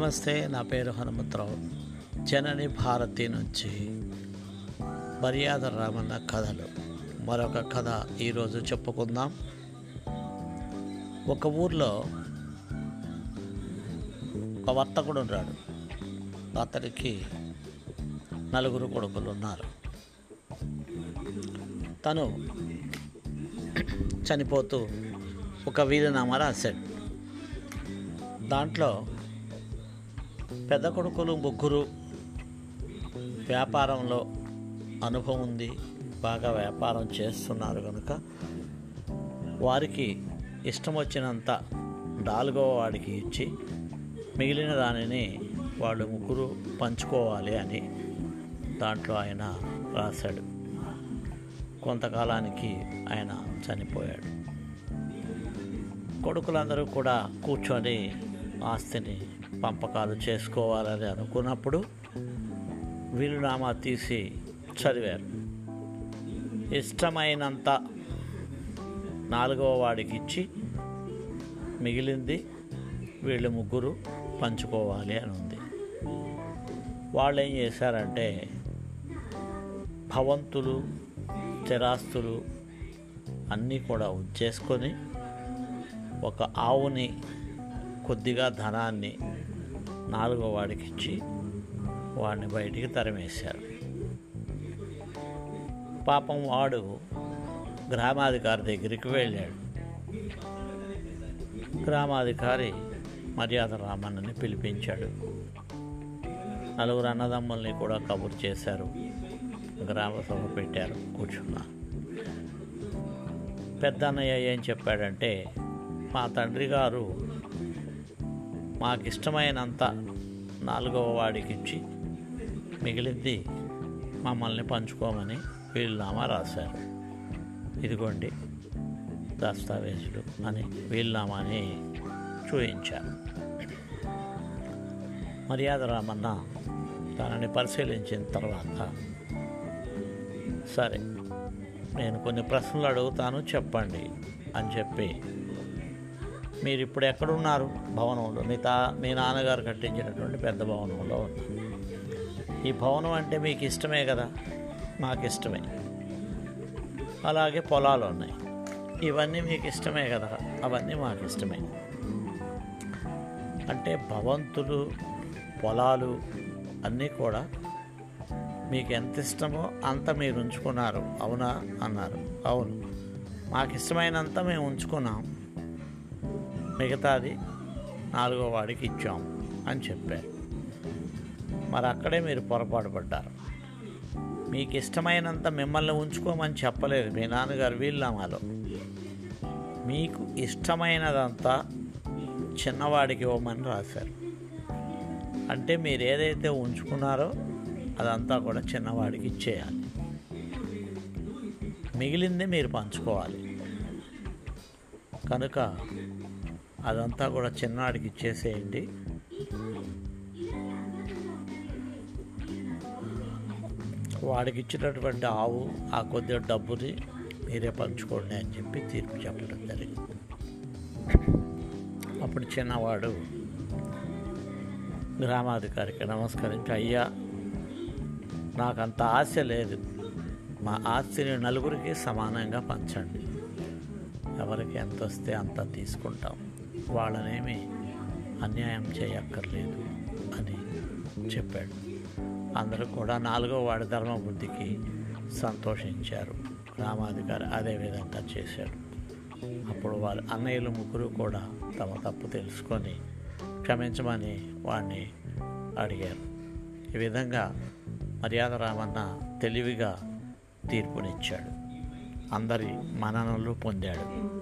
నమస్తే నా పేరు హనుమంతరావు. జనని భారతి నుంచి మర్యాద రామన్న కథలు. మరొక కథ ఈరోజు చెప్పుకుందాం. ఒక ఊర్లో ఒక వర్తకుడు ఉన్నాడు. అతడికి నలుగురు కొడుకులు ఉన్నారు. తను చనిపోతూ ఒక వీధినామా రాశాడు. దాంట్లో పెద్ద కొడుకులు ముగ్గురు. వ్యాపారంలో అనుభవం ఉంది. బాగా వ్యాపారం చేస్తున్నారు కనుక వారికి ఇష్టం వచ్చినంత నాలుగవ వాడికి ఇచ్చి మిగిలిన దానిని వాళ్ళు ముగ్గురు పంచుకోవాలి అని దాంట్లో ఆయన రాశాడు. కొంతకాలానికి ఆయన చనిపోయాడు. కొడుకులందరూ కూడా కూర్చొని ఆస్తిని పంపకాలు చేసుకోవాలని అనుకున్నప్పుడు వీలునామా తీసి చదివారు. ఇష్టమైనంత నాలుగవ వాడికి ఇచ్చి మిగిలింది వీళ్ళు ముగ్గురు పంచుకోవాలి అని ఉంది. వాళ్ళు ఏం చేశారంటే భవంతులు స్థిరాస్తులు అన్నీ కూడా ఉంచేసుకొని ఒక ఆవుని కొద్దిగా ధనాన్ని నాలుగో వాడికి ఇచ్చి వాడిని బయటికి తరిమేశారు. పాపం వాడు గ్రామాధికారి దగ్గరికి వెళ్ళాడు. గ్రామాధికారి మర్యాద రామన్నని పిలిపించాడు. నలుగురు అన్నదమ్ముల్ని కూడా కబురు చేశారు. గ్రామ సభ పెట్టారు. కూర్చున్నా పెద్ద అన్నయ్య ఏం చెప్పాడంటే మా తండ్రి గారు మాకు ఇష్టమైనంత నాలుగవ వాడికి ఇచ్చి మిగిలింది మమ్మల్ని పంచుకోమని వీలునామా రాశారు. ఇదిగోండి దస్తావేజులు అని వీలునామాని చూపించారు మర్యాద రామన్న తనని పరిశీలించిన తర్వాత సరే నేను కొన్ని ప్రశ్నలు అడుగుతాను చెప్పండి అని చెప్పి మీరు ఇప్పుడు ఎక్కడున్నారు భవనంలో? మీ తా మీ నాన్నగారు కట్టించినటువంటి పెద్ద భవనంలో ఉన్నారు. ఈ భవనం అంటే మీకు ఇష్టమే కదా? మాకు ఇష్టమే అలాగే పొలాలు ఉన్నాయి. ఇవన్నీ మీకు ఇష్టమే కదా? అవన్నీ మాకు ఇష్టమే అంటే భవంతులు పొలాలు అన్నీ కూడా మీకు ఎంత ఇష్టమో అంత మీరు ఉంచుకున్నారు అవునా? అన్నారు. అవును. మాకు ఇష్టమైనంత మేము ఉంచుకున్నాం మిగతాది నాలుగో వాడికి ఇచ్చాం అని చెప్పారు. మరి అక్కడే మీరు పొరపాటు పడ్డారు. మీకు ఇష్టమైనంత మిమ్మల్ని ఉంచుకోమని చెప్పలేదు మీ నాన్నగారు వీళ్ళమాలో మీకు ఇష్టమైనదంతా చిన్నవాడికి ఇవ్వమని రాశారు. అంటే మీరు ఏదైతే ఉంచుకున్నారో అదంతా కూడా చిన్నవాడికి ఇచ్చేయాలి. మిగిలింది మీరు పంచుకోవాలి. కనుక అదంతా కూడా చిన్నవాడికి ఇచ్చేసేయండి. వాడికి ఇచ్చినటువంటి ఆవు ఆ కొద్దిగా డబ్బుని మీరే పంచుకోండి అని చెప్పి తీర్పు చెప్పడం జరిగింది. అప్పుడు చిన్నవాడు గ్రామాధికారికి నమస్కరించి అయ్యా నాకంత ఆశ లేదు. మా ఆస్తిని నలుగురికి సమానంగా పంచండి. ఎవరికి ఎంత వస్తే అంత తీసుకుంటాం. వాళ్ళనేమి అన్యాయం చేయక్కర్లేదు అని చెప్పాడు. అందరూ కూడా నాలుగో వాడి ధర్మబుద్ధికి సంతోషించారు. గ్రామాధికారి అదే విధంగా చేశాడు. అప్పుడు వాళ్ళ అన్నయ్యలు ముగ్గురు కూడా తమ తప్పు తెలుసుకొని క్షమించమని వాడిని అడిగారు. ఈ విధంగా మర్యాద రామన్న తెలివిగా తీర్పునిచ్చాడు. అందరి మననలు పొందాడు.